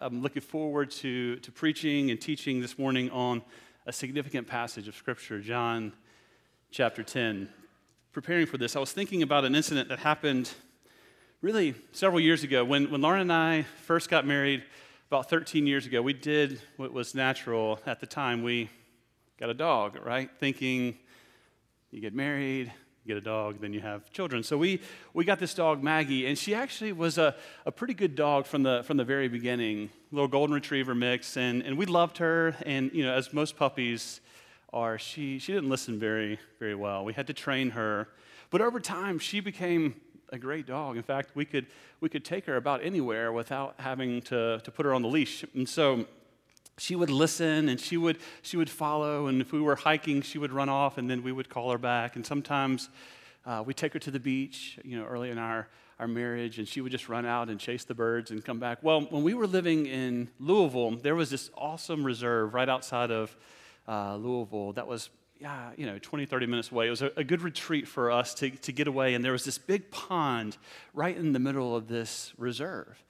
I'm looking forward to, to preaching and teaching this morning on a significant passage of Scripture, John chapter 10. Preparing for this, I was thinking about an incident that happened really several years ago. When, when Lauren and I first got married, about 13 years ago, we did what was natural at the time. We got a dog, right? Thinking you get married, get a dog, then you have children. So we, we got this dog, Maggie, and she actually was a, a pretty good dog from the, from the very beginning. Little golden retriever mix, and, and we loved her. And, you know, as most puppies are, she, she didn't listen very, very well. We had to train her. But over time, she became a great dog. In fact, we could, we could take her about anywhere without having to, to put her on the leash. And so she would listen and she would she would follow and if we were hiking she would run off and then we would call her back and sometimes uh, we'd take her to the beach you know early in our our marriage and she would just run out and chase the birds and come back well when we were living in louisville there was this awesome reserve right outside of uh, louisville that was yeah, you know, 20, 30 minutes away. It was a, a good retreat for us to, to get away. And there was this big pond right in the middle of this reserve.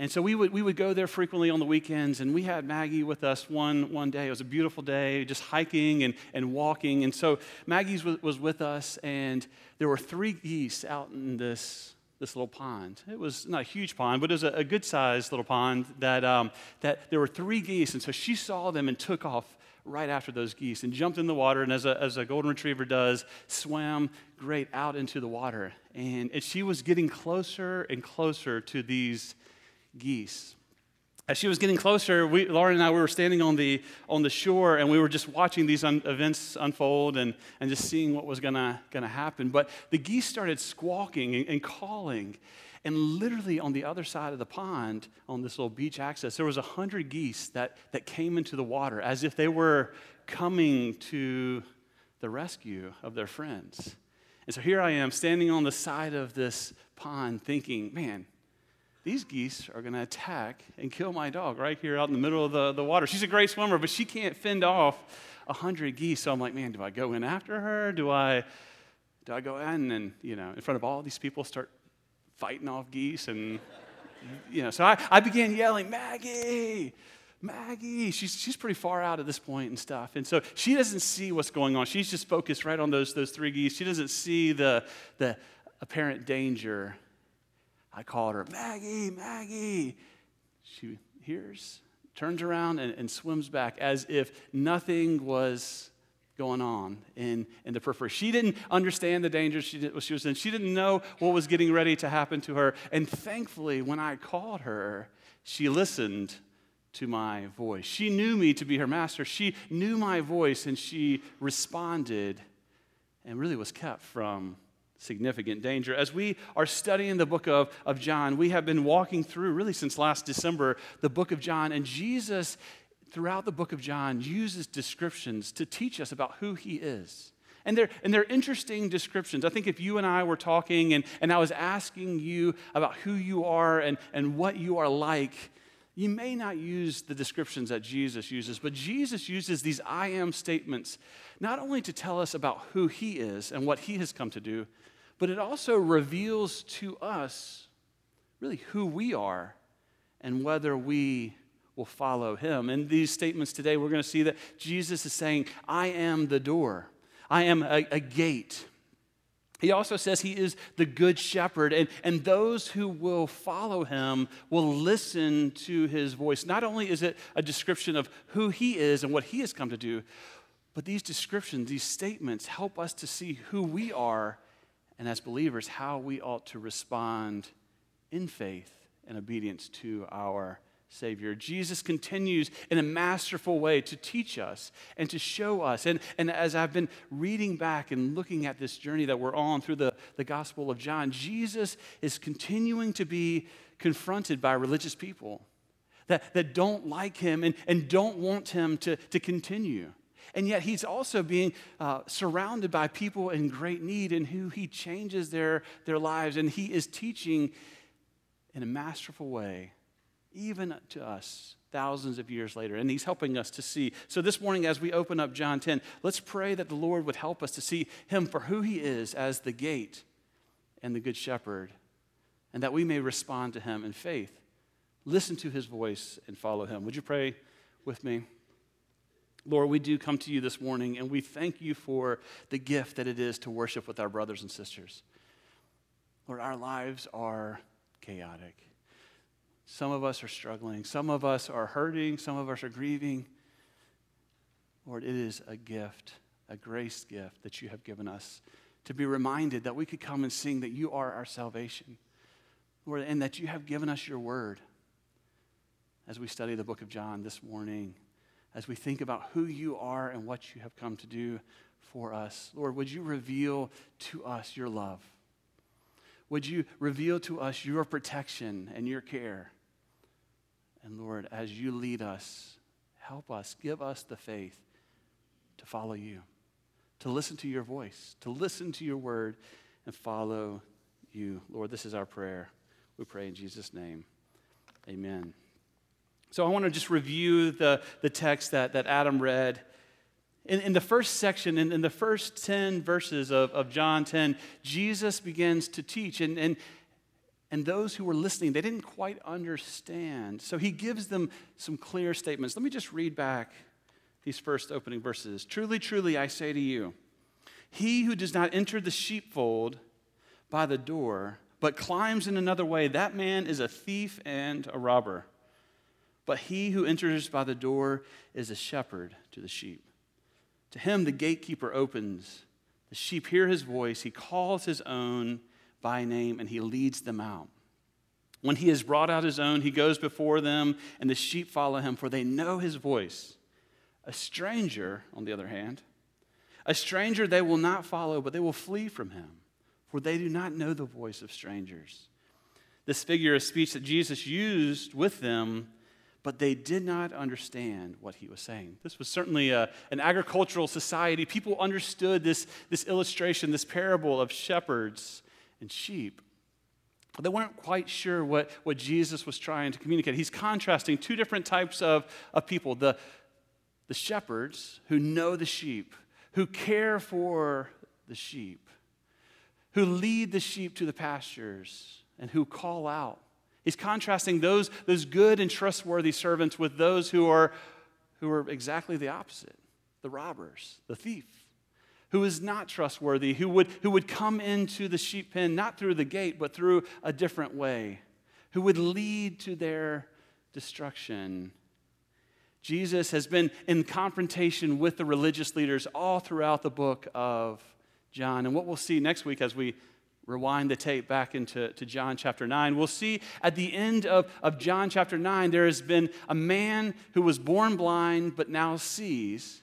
And so we would, we would go there frequently on the weekends, and we had Maggie with us one, one day. It was a beautiful day, just hiking and, and walking. And so Maggie was, was with us, and there were three geese out in this, this little pond. It was not a huge pond, but it was a, a good sized little pond that, um, that there were three geese. And so she saw them and took off right after those geese and jumped in the water, and as a, as a golden retriever does, swam great out into the water. And, and she was getting closer and closer to these geese. As she was getting closer, we, Lauren and I we were standing on the, on the shore and we were just watching these un, events unfold and, and just seeing what was going to happen. But the geese started squawking and, and calling. And literally on the other side of the pond, on this little beach access, there was a hundred geese that, that came into the water as if they were coming to the rescue of their friends. And so here I am standing on the side of this pond thinking, man, these geese are going to attack and kill my dog right here out in the middle of the, the water. She's a great swimmer, but she can't fend off a hundred geese. So I'm like, man, do I go in after her? Do I, do I go in and, you know, in front of all these people start fighting off geese? And, you know, so I, I began yelling, Maggie, Maggie. She's, she's pretty far out at this point and stuff. And so she doesn't see what's going on. She's just focused right on those, those three geese. She doesn't see the, the apparent danger I called her, Maggie, Maggie. She hears, turns around, and, and swims back as if nothing was going on in, in the periphery. She didn't understand the danger she, did, she was in. She didn't know what was getting ready to happen to her. And thankfully, when I called her, she listened to my voice. She knew me to be her master. She knew my voice and she responded and really was kept from significant danger. As we are studying the book of, of John, we have been walking through, really since last December, the book of John, and Jesus, throughout the book of John, uses descriptions to teach us about who he is. And they're, and they're interesting descriptions. I think if you and I were talking and, and I was asking you about who you are and, and what you are like, you may not use the descriptions that Jesus uses, but Jesus uses these I am statements not only to tell us about who he is and what he has come to do, but it also reveals to us really who we are and whether we will follow him. In these statements today, we're going to see that Jesus is saying, I am the door, I am a, a gate. He also says he is the good shepherd, and, and those who will follow him will listen to his voice. Not only is it a description of who he is and what he has come to do, but these descriptions, these statements help us to see who we are and as believers, how we ought to respond in faith and obedience to our Savior. Jesus continues in a masterful way to teach us and to show us. And, and as I've been reading back and looking at this journey that we're on through the, the Gospel of John, Jesus is continuing to be confronted by religious people that, that don't like him and, and don't want him to, to continue. And yet, he's also being uh, surrounded by people in great need and who he changes their, their lives. And he is teaching in a masterful way, even to us thousands of years later. And he's helping us to see. So, this morning, as we open up John 10, let's pray that the Lord would help us to see him for who he is as the gate and the good shepherd, and that we may respond to him in faith listen to his voice and follow him. Would you pray with me? Lord, we do come to you this morning and we thank you for the gift that it is to worship with our brothers and sisters. Lord, our lives are chaotic. Some of us are struggling. Some of us are hurting. Some of us are grieving. Lord, it is a gift, a grace gift that you have given us to be reminded that we could come and sing that you are our salvation. Lord, and that you have given us your word as we study the book of John this morning as we think about who you are and what you have come to do for us. Lord, would you reveal to us your love? Would you reveal to us your protection and your care? And Lord, as you lead us, help us, give us the faith to follow you, to listen to your voice, to listen to your word, and follow you. Lord, this is our prayer. We pray in Jesus' name. Amen. So I want to just review the, the text that, that Adam read. In, in the first section, in, in the first 10 verses of, of John 10, Jesus begins to teach. And, and, and those who were listening, they didn't quite understand. So he gives them some clear statements. Let me just read back these first opening verses. Truly, truly, I say to you, he who does not enter the sheepfold by the door, but climbs in another way, that man is a thief and a robber. But he who enters by the door is a shepherd to the sheep. To him the gatekeeper opens. The sheep hear his voice. He calls his own by name and he leads them out. When he has brought out his own, he goes before them, and the sheep follow him, for they know his voice. A stranger, on the other hand, a stranger they will not follow, but they will flee from him, for they do not know the voice of strangers. This figure of speech that Jesus used with them but they did not understand what he was saying. This was certainly a, an agricultural society. People understood this, this illustration, this parable of shepherds and sheep. But they weren't quite sure what, what Jesus was trying to communicate. He's contrasting two different types of, of people the, the shepherds who know the sheep, who care for the sheep, who lead the sheep to the pastures, and who call out He's contrasting those, those good and trustworthy servants with those who are, who are exactly the opposite the robbers, the thief, who is not trustworthy, who would, who would come into the sheep pen not through the gate, but through a different way, who would lead to their destruction. Jesus has been in confrontation with the religious leaders all throughout the book of John. And what we'll see next week as we rewind the tape back into to John chapter 9, we'll see at the end of, of John chapter 9, there has been a man who was born blind but now sees.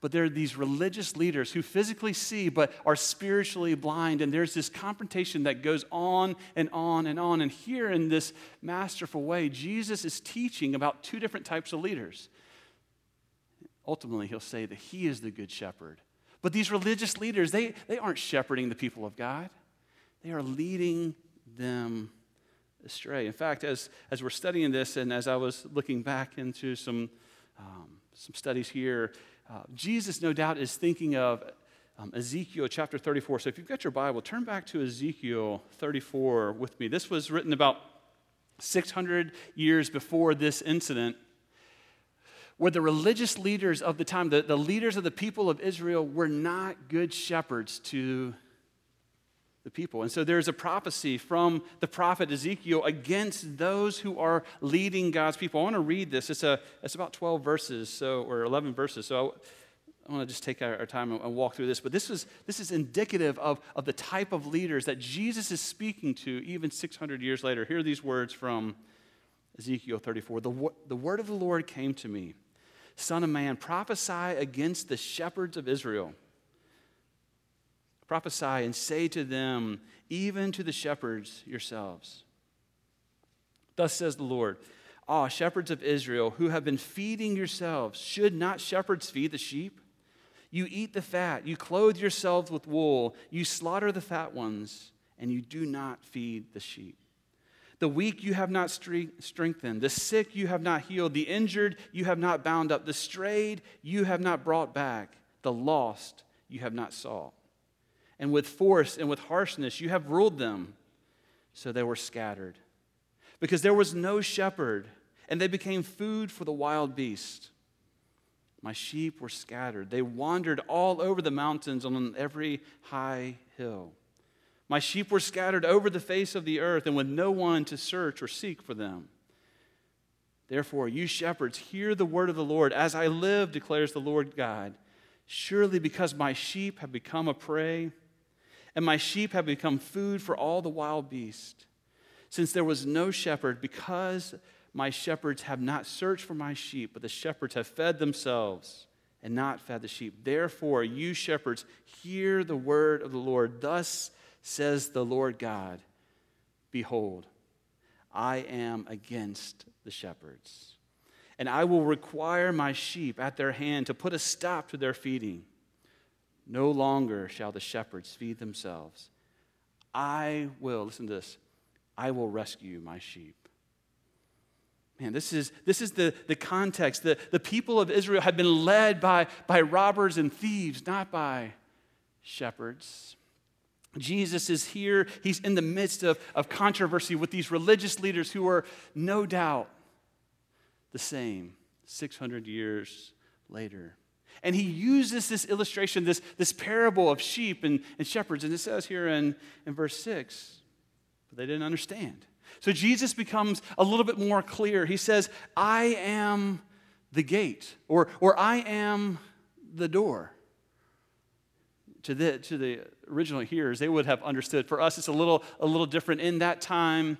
But there are these religious leaders who physically see but are spiritually blind. And there's this confrontation that goes on and on and on. And here, in this masterful way, Jesus is teaching about two different types of leaders. Ultimately, he'll say that he is the good shepherd but these religious leaders, they, they aren't shepherding the people of God, they are leading them astray. In fact, as, as we're studying this and as I was looking back into some, um, some studies here, uh, Jesus, no doubt, is thinking of um, Ezekiel chapter 34. So if you've got your Bible, turn back to Ezekiel 34 with me. This was written about 600 years before this incident where the religious leaders of the time, the, the leaders of the people of Israel, were not good shepherds to the people. And so there's a prophecy from the prophet Ezekiel against those who are leading God's people. I want to read this. It's, a, it's about 12 verses, so, or 11 verses. So I, I want to just take our, our time and, and, walk through this. But this is, this is indicative of, of the type of leaders that Jesus is speaking to even 600 years later. Here are these words from Ezekiel 34. The, the word of the Lord came to me Son of man, prophesy against the shepherds of Israel. Prophesy and say to them, even to the shepherds yourselves. Thus says the Lord Ah, shepherds of Israel, who have been feeding yourselves, should not shepherds feed the sheep? You eat the fat, you clothe yourselves with wool, you slaughter the fat ones, and you do not feed the sheep. The weak you have not strengthened, the sick you have not healed, the injured you have not bound up, the strayed you have not brought back, the lost you have not sought. And with force and with harshness you have ruled them, so they were scattered. because there was no shepherd, and they became food for the wild beast. My sheep were scattered. They wandered all over the mountains on every high hill. My sheep were scattered over the face of the earth, and with no one to search or seek for them. Therefore, you shepherds, hear the word of the Lord. As I live, declares the Lord God, surely because my sheep have become a prey, and my sheep have become food for all the wild beasts, since there was no shepherd, because my shepherds have not searched for my sheep, but the shepherds have fed themselves and not fed the sheep. Therefore, you shepherds, hear the word of the Lord. Thus says the Lord God Behold, I am against the shepherds, and I will require my sheep at their hand to put a stop to their feeding. No longer shall the shepherds feed themselves. I will, listen to this, I will rescue my sheep. Man, this is, this is the, the context. The, the people of Israel had been led by, by robbers and thieves, not by shepherds. Jesus is here. He's in the midst of, of controversy with these religious leaders who are no doubt the same 600 years later. And he uses this illustration, this, this parable of sheep and, and shepherds. And it says here in, in verse 6, but they didn't understand. So Jesus becomes a little bit more clear. He says, I am the gate, or, or I am the door. To the, to the original hearers, they would have understood. For us, it's a little, a little different. In that time,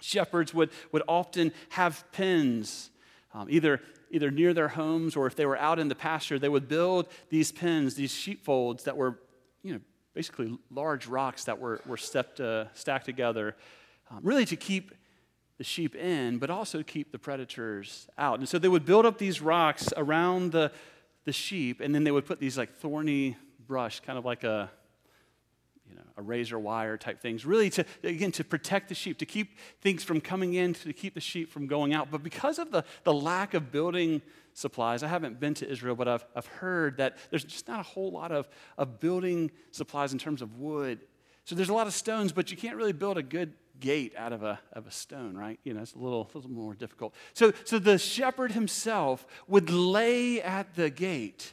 shepherds would, would often have pens, um, either, either near their homes or if they were out in the pasture, they would build these pens, these sheepfolds that were, you know, basically large rocks that were, were stepped, uh, stacked together um, really to keep the sheep in, but also keep the predators out. And so they would build up these rocks around the, the sheep, and then they would put these like thorny brush, kind of like a you know, a razor wire type things, really to, again, to protect the sheep, to keep things from coming in, to keep the sheep from going out. But because of the, the lack of building supplies, I haven't been to Israel, but I've, I've heard that there's just not a whole lot of, of building supplies in terms of wood. So there's a lot of stones, but you can't really build a good gate out of a, of a stone, right? You know, it's a little, a little more difficult. So, so the shepherd himself would lay at the gate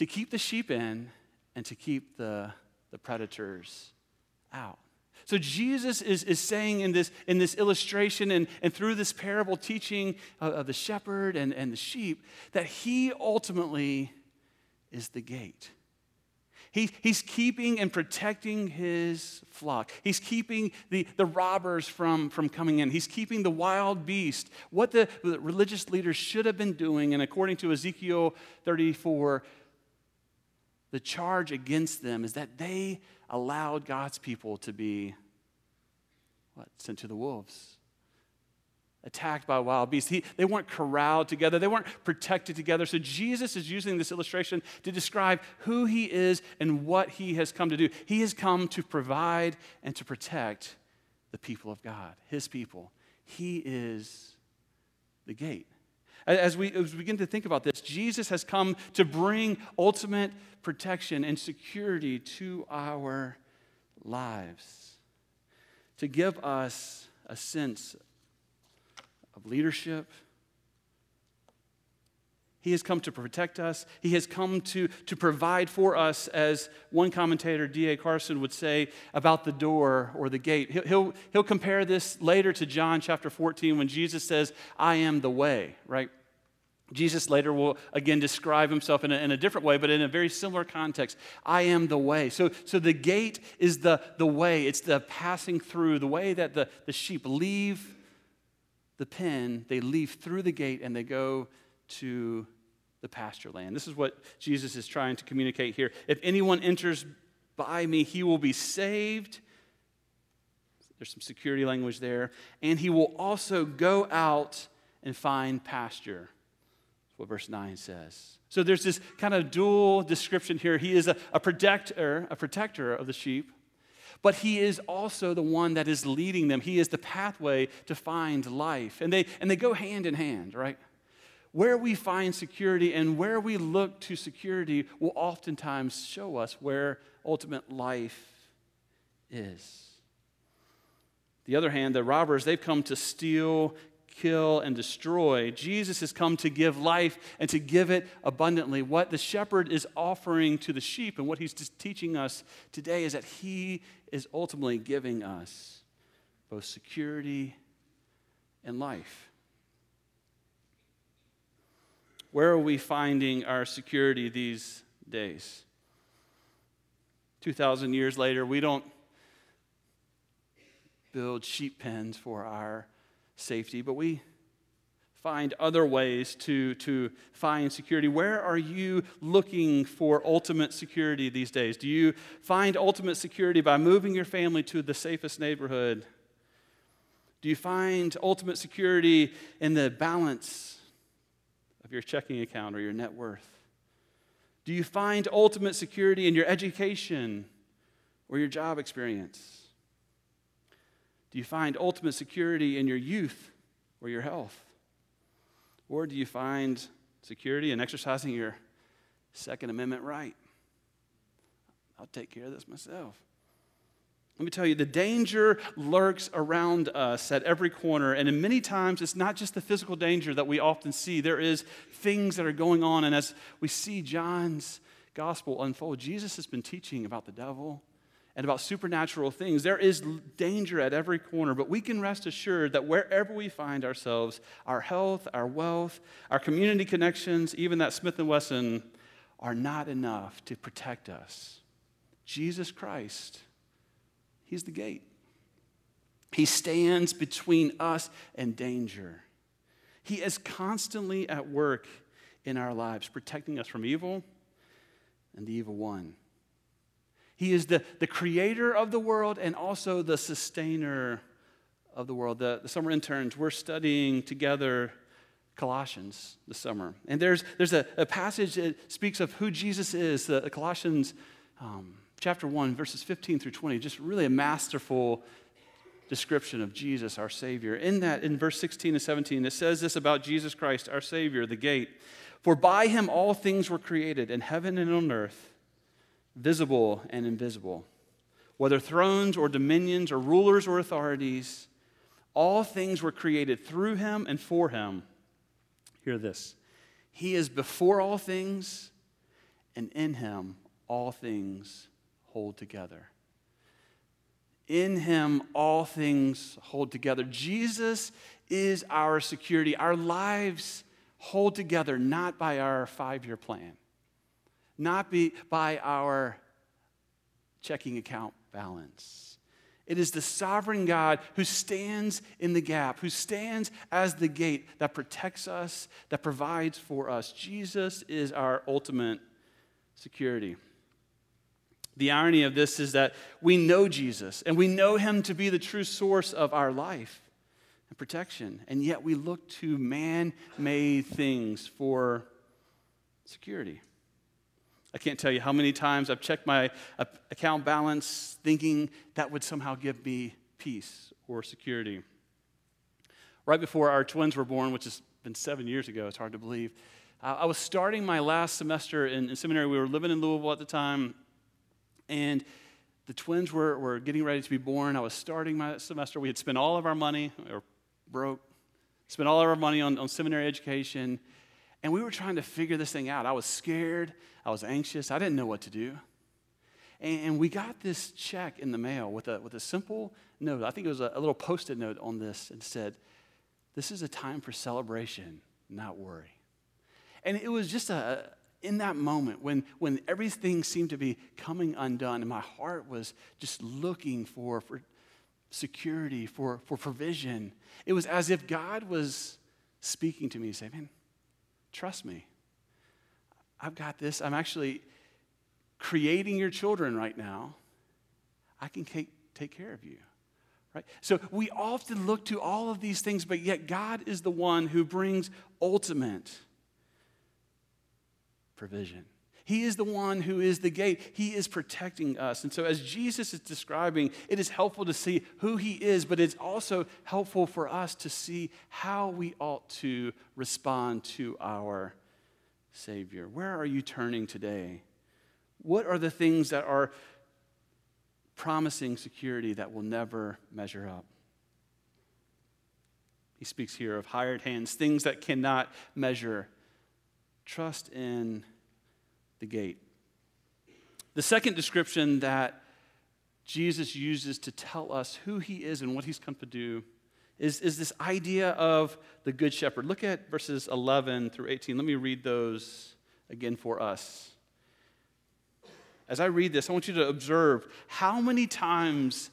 to keep the sheep in and to keep the, the predators out. So Jesus is, is saying in this, in this illustration and, and through this parable teaching of, of the shepherd and, and the sheep that he ultimately is the gate. He, he's keeping and protecting his flock. He's keeping the, the robbers from, from coming in. He's keeping the wild beast. What the, the religious leaders should have been doing, and according to Ezekiel 34, the charge against them is that they allowed God's people to be what? Sent to the wolves attacked by wild beasts. He, they weren't corralled together, they weren't protected together. So Jesus is using this illustration to describe who he is and what he has come to do. He has come to provide and to protect the people of God, his people. He is the gate. As we, as we begin to think about this, Jesus has come to bring ultimate protection and security to our lives, to give us a sense of leadership. He has come to protect us. He has come to, to provide for us, as one commentator, D.A. Carson, would say about the door or the gate. He'll, he'll, he'll compare this later to John chapter 14 when Jesus says, I am the way, right? Jesus later will again describe himself in a, in a, different way, but in a very similar context. I am the way. So, so the gate is the, the way, it's the passing through, the way that the, the sheep leave the pen, they leave through the gate and they go to the pasture land. This is what Jesus is trying to communicate here. If anyone enters by me, he will be saved. There's some security language there. And he will also go out and find pasture. That's what verse 9 says. So there's this kind of dual description here. He is a, a protector, a protector of the sheep but he is also the one that is leading them. He is the pathway to find life. And they, and they go hand in hand, right? Where we find security and where we look to security will oftentimes show us where ultimate life is. the other hand, the robbers, they've come to steal, kill, and destroy. Jesus has come to give life and to give it abundantly. What the shepherd is offering to the sheep and what he's teaching us today is that he is ultimately giving us both security and life. Where are we finding our security these days? 2,000 years later, we don't build sheep pens for our safety, but we find other ways to, to find security. Where are you looking for ultimate security these days? Do you find ultimate security by moving your family to the safest neighborhood? Do you find ultimate security in the balance of your checking account or your net worth? Do you find ultimate security in your education or your job experience? Do you find ultimate security in your youth or your health? Or do you find security in exercising your Second Amendment right? I'll take care of this myself. Let me tell you, the danger lurks around us at every corner. And in many times, it's not just the physical danger that we often see. There is things that are going on. And as we see John's gospel unfold, Jesus has been teaching about the devil and about supernatural things. There is danger at every corner, but we can rest assured that wherever we find ourselves, our health, our wealth, our community connections, even that Smith & Wesson, are not enough to protect us. Jesus Christ He's the gate. He stands between us and danger. He is constantly at work in our lives, protecting us from evil and the evil one. He is the, the creator of the world and also the sustainer of the world. The, the summer interns, we're studying together Colossians this summer. And there's, there's a, a passage that speaks of who Jesus is, the, the Colossians um, chapter 1, verses 15 through 20, just really a masterful description of Jesus, our Savior. In that, in verse 16 and 17, it says this about Jesus Christ, our Savior, the gate. For by him all things were created, in heaven and on earth, visible and invisible, whether thrones or dominions or rulers or authorities, all things were created through him and for him. Hear this He is before all things, and in him all things hold together. In him, all things hold together. Jesus is our security. Our lives hold together not by our five year plan, not be, by our checking account balance. It is the sovereign God who stands in the gap, who stands as the gate that protects us, that provides for us. Jesus is our ultimate security. The irony of this is that we know Jesus and we know him to be the true source of our life and protection, and yet we look to man made things for security. I can't tell you how many times I've checked my account balance thinking that would somehow give me peace or security. Right before our twins were born, which has been seven years ago, it's hard to believe, I was starting my last semester in, in seminary. We were living in Louisville at the time, and the twins were, were getting ready to be born. I was starting my semester. We had spent all of our money, or broke, spent all of our money on, on seminary education, and we were trying to figure this thing out. I was scared, I was anxious, I didn't know what to do. And, and we got this check in the mail with a, with a simple note. I think it was a, a little post it note on this and said, This is a time for celebration, not worry. And it was just a, in that moment when, when everything seemed to be coming undone and my heart was just looking for, for security, for, for provision, it was as if God was speaking to me, saying, Man, trust me. I've got this. I'm actually creating your children right now. I can take, take care of you. Right? So we often look to all of these things, but yet God is the one who brings ultimate provision. He is the one who is the gate. He is protecting us. And so, as Jesus is describing, it is helpful to see who He is, but it's also helpful for us to see how we ought to respond to our Savior. Where are you turning today? What are the things that are promising security that will never measure up? He speaks here of hired hands, things that cannot measure. Trust in the gate. The second description that Jesus uses to tell us who he is and what he's come to do is, is this idea of the Good Shepherd. Look at verses 11 through 18. Let me read those again for us. As I read this, I want you to observe how many times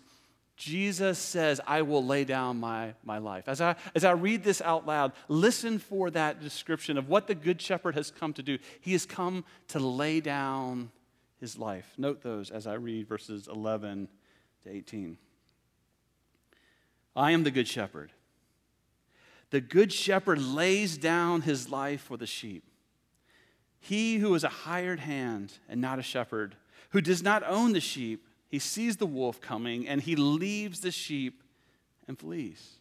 Jesus says, I will lay down my, my life. As I, as I read this out loud, listen for that description of what the Good Shepherd has come to do. He has come to lay down his life. Note those as I read verses 11 to 18. I am the Good Shepherd. The Good Shepherd lays down his life for the sheep. He who is a hired hand and not a shepherd, who does not own the sheep, he sees the wolf coming and he leaves the sheep and flees.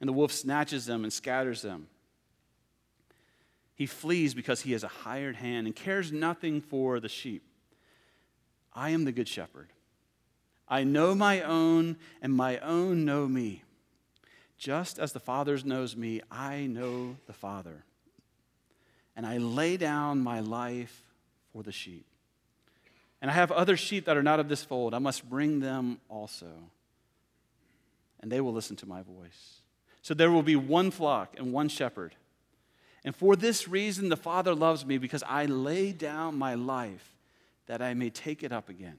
And the wolf snatches them and scatters them. He flees because he is a hired hand and cares nothing for the sheep. I am the good shepherd. I know my own, and my own know me. Just as the Father knows me, I know the Father. And I lay down my life for the sheep. And I have other sheep that are not of this fold. I must bring them also. And they will listen to my voice. So there will be one flock and one shepherd. And for this reason, the Father loves me because I lay down my life that I may take it up again.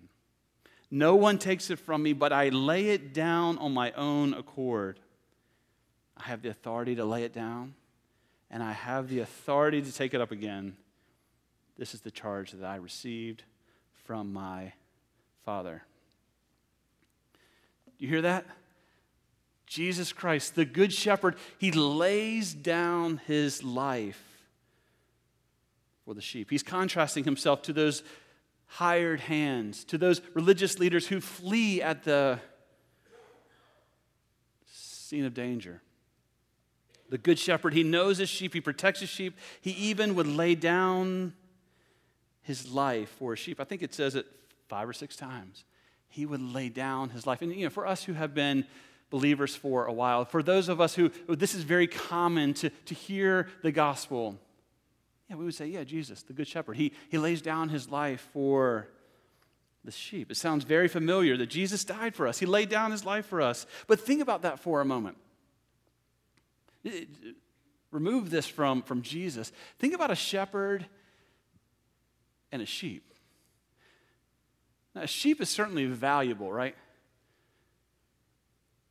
No one takes it from me, but I lay it down on my own accord. I have the authority to lay it down, and I have the authority to take it up again. This is the charge that I received from my Father. You hear that? Jesus Christ, the Good Shepherd, he lays down his life for the sheep. He's contrasting himself to those hired hands, to those religious leaders who flee at the scene of danger. The Good Shepherd, he knows his sheep, he protects his sheep, he even would lay down his life for his sheep. I think it says it five or six times. He would lay down his life. And, you know, for us who have been believers for a while, for those of us who, oh, this is very common to, to hear the gospel yeah, we would say, yeah, Jesus, the Good Shepherd. He, he lays down his life for the sheep. It sounds very familiar that Jesus died for us, he laid down his life for us. But think about that for a moment. remove this from, from Jesus. Think about a shepherd and a sheep. Now, a sheep is certainly valuable, right?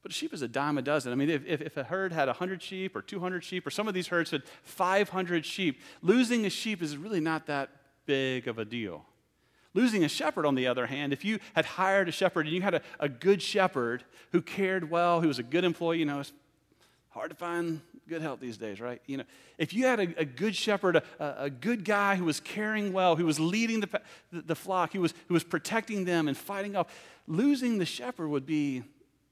But a sheep is a dime a dozen. I mean, if, if, a herd had 100 sheep or 200 sheep, or some of these herds had 500 sheep, losing a sheep is really not that big of a deal. Losing a shepherd, on the other hand, if you had hired a shepherd and you had a, a good shepherd who cared well, who was a good employee, you know, it's hard to find good help these days, right? You know, if you had a, a good shepherd, a, a, good guy who was caring well, who was leading the, the, flock, who was, who was protecting them and fighting off, losing the shepherd would be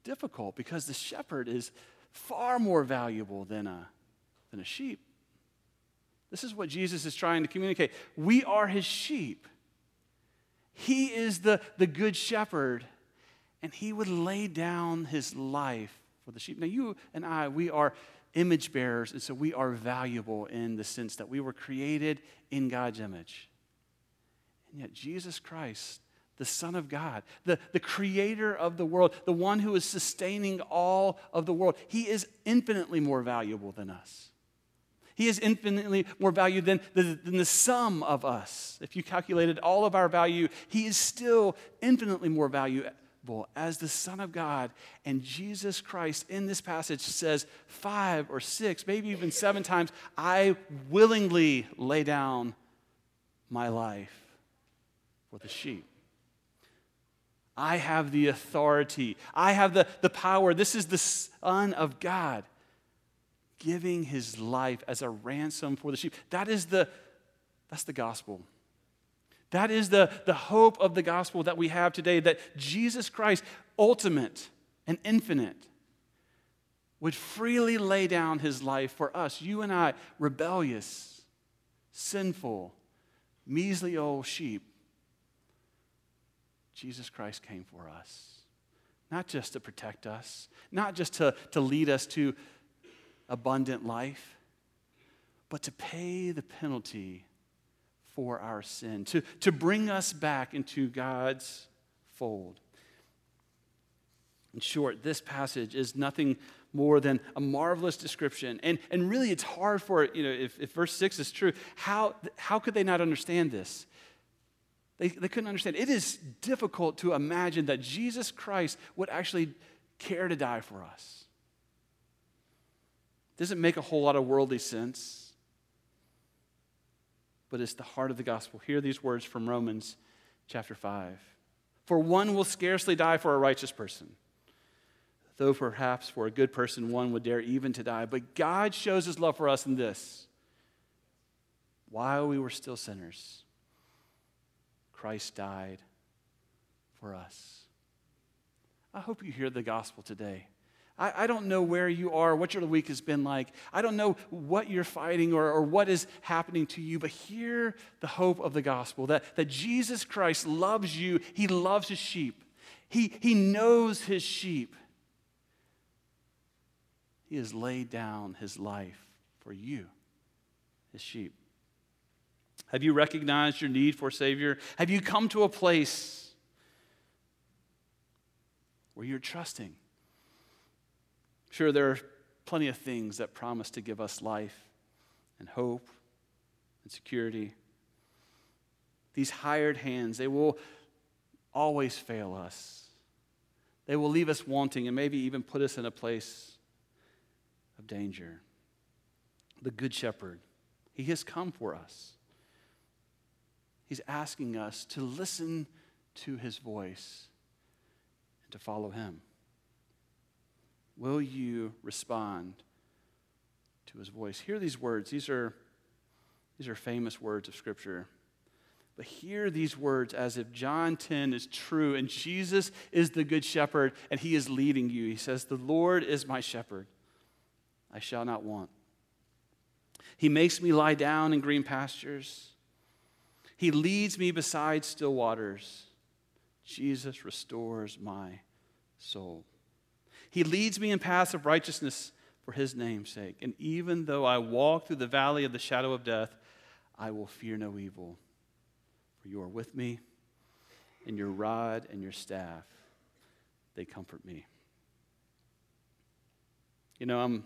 difficult because the shepherd is far more valuable than a, than a sheep. This is what Jesus is trying to communicate. We are his sheep. He is the, the good shepherd, and he would lay down his life for the sheep. Now, you and I, we are image bearers, and so we are valuable in the sense that we were created in God's image. And yet, Jesus Christ the Son of God, the, the creator of the world, the one who is sustaining all of the world. He is infinitely more valuable than us. He is infinitely more valuable than the, than the sum of us. If you calculated all of our value, He is still infinitely more valuable as the Son of God. And Jesus Christ in this passage says five or six, maybe even seven times, I willingly lay down my life for the sheep. I have the authority. I have the, the power. This is the Son of God giving his life as a ransom for the sheep. That is the, that's the gospel. That is the, the hope of the gospel that we have today that Jesus Christ, ultimate and infinite, would freely lay down his life for us, you and I, rebellious, sinful, measly old sheep Jesus Christ came for us. Not just to protect us, not just to, to lead us to abundant life, but to pay the penalty for our sin, to, to bring us back into God's fold. In short, this passage is nothing more than a marvelous description. And, and really, it's hard for, you know, if, if verse 6 is true, how, how could they not understand this? They, they couldn't understand. It is difficult to imagine that Jesus Christ would actually care to die for us. Doesn't make a whole lot of worldly sense, but it's the heart of the gospel. Hear these words from Romans chapter 5. For one will scarcely die for a righteous person, though perhaps for a good person one would dare even to die. But God shows his love for us in this while we were still sinners Christ died for us. I hope you hear the gospel today. I, I, don't know where you are, what your week has been like. I don't know what you're fighting or, or what is happening to you, but hear the hope of the gospel that, that Jesus Christ loves you. He loves his sheep, he, he knows his sheep. He has laid down his life for you, his sheep. Have you recognized your need for a Savior? Have you come to a place where you're trusting? Sure, there are plenty of things that promise to give us life and hope and security. These hired hands, they will always fail us. They will leave us wanting and maybe even put us in a place of danger. The Good Shepherd, He has come for us. He's asking us to listen to his voice and to follow him. Will you respond to his voice? Hear these words. These are, these are famous words of Scripture. But hear these words as if John 10 is true and Jesus is the good shepherd and he is leading you. He says, The Lord is my shepherd. I shall not want. He makes me lie down in green pastures. He leads me beside still waters. Jesus restores my soul. He leads me in paths of righteousness for his name's sake. And even though I walk through the valley of the shadow of death, I will fear no evil. For you are with me, and your rod and your staff, they comfort me. You know, I'm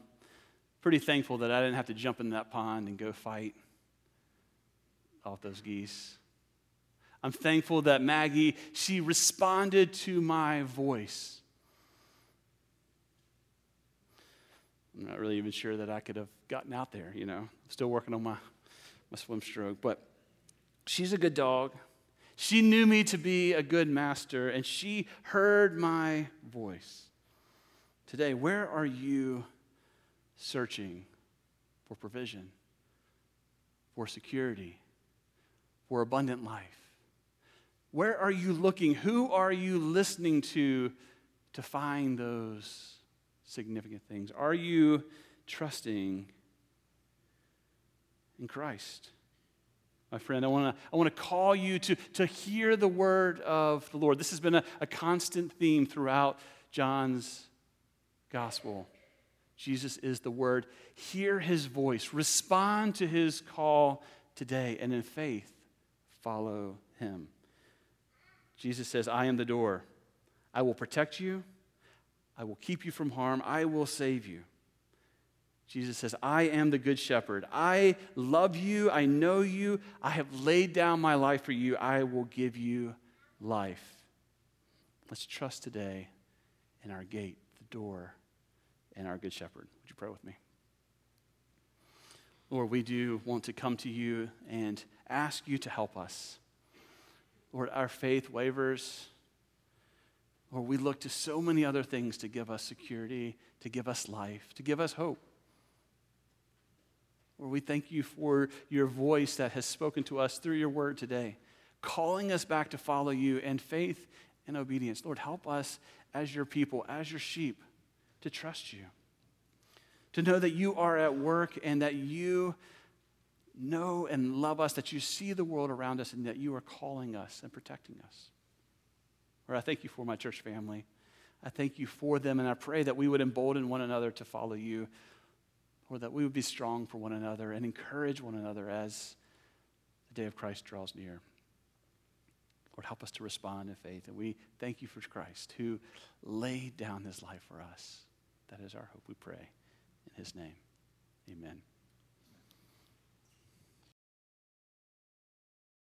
pretty thankful that I didn't have to jump in that pond and go fight off those geese. I'm thankful that Maggie, she responded to my voice. I'm not really even sure that I could have gotten out there, you know. Still working on my, my swim stroke. But she's a good dog. She knew me to be a good master, and she heard my voice. Today, where are you searching for provision, for security, for abundant life? Where are you looking? Who are you listening to to find those significant things? Are you trusting in Christ? My friend, I want to I wanna call you to, to hear the word of the Lord. This has been a, a constant theme throughout John's gospel. Jesus is the word. Hear his voice, respond to his call today, and in faith, follow him. Jesus says, I am the door. I will protect you. I will keep you from harm. I will save you. Jesus says, I am the good shepherd. I love you. I know you. I have laid down my life for you. I will give you life. Let's trust today in our gate, the door, and our good shepherd. Would you pray with me? Lord, we do want to come to you and ask you to help us. Lord, our faith wavers. Lord, we look to so many other things to give us security, to give us life, to give us hope. Lord, we thank you for your voice that has spoken to us through your word today, calling us back to follow you in faith and obedience. Lord, help us as your people, as your sheep, to trust you to know that you are at work and that you know and love us, that you see the world around us, and that you are calling us and protecting us. Lord, I thank you for my church family. I thank you for them, and I pray that we would embolden one another to follow you. or that we would be strong for one another and encourage one another as the day of Christ draws near. Lord, help us to respond in faith. And we thank you for Christ who laid down his life for us. That is our hope, we pray. In his name, amen.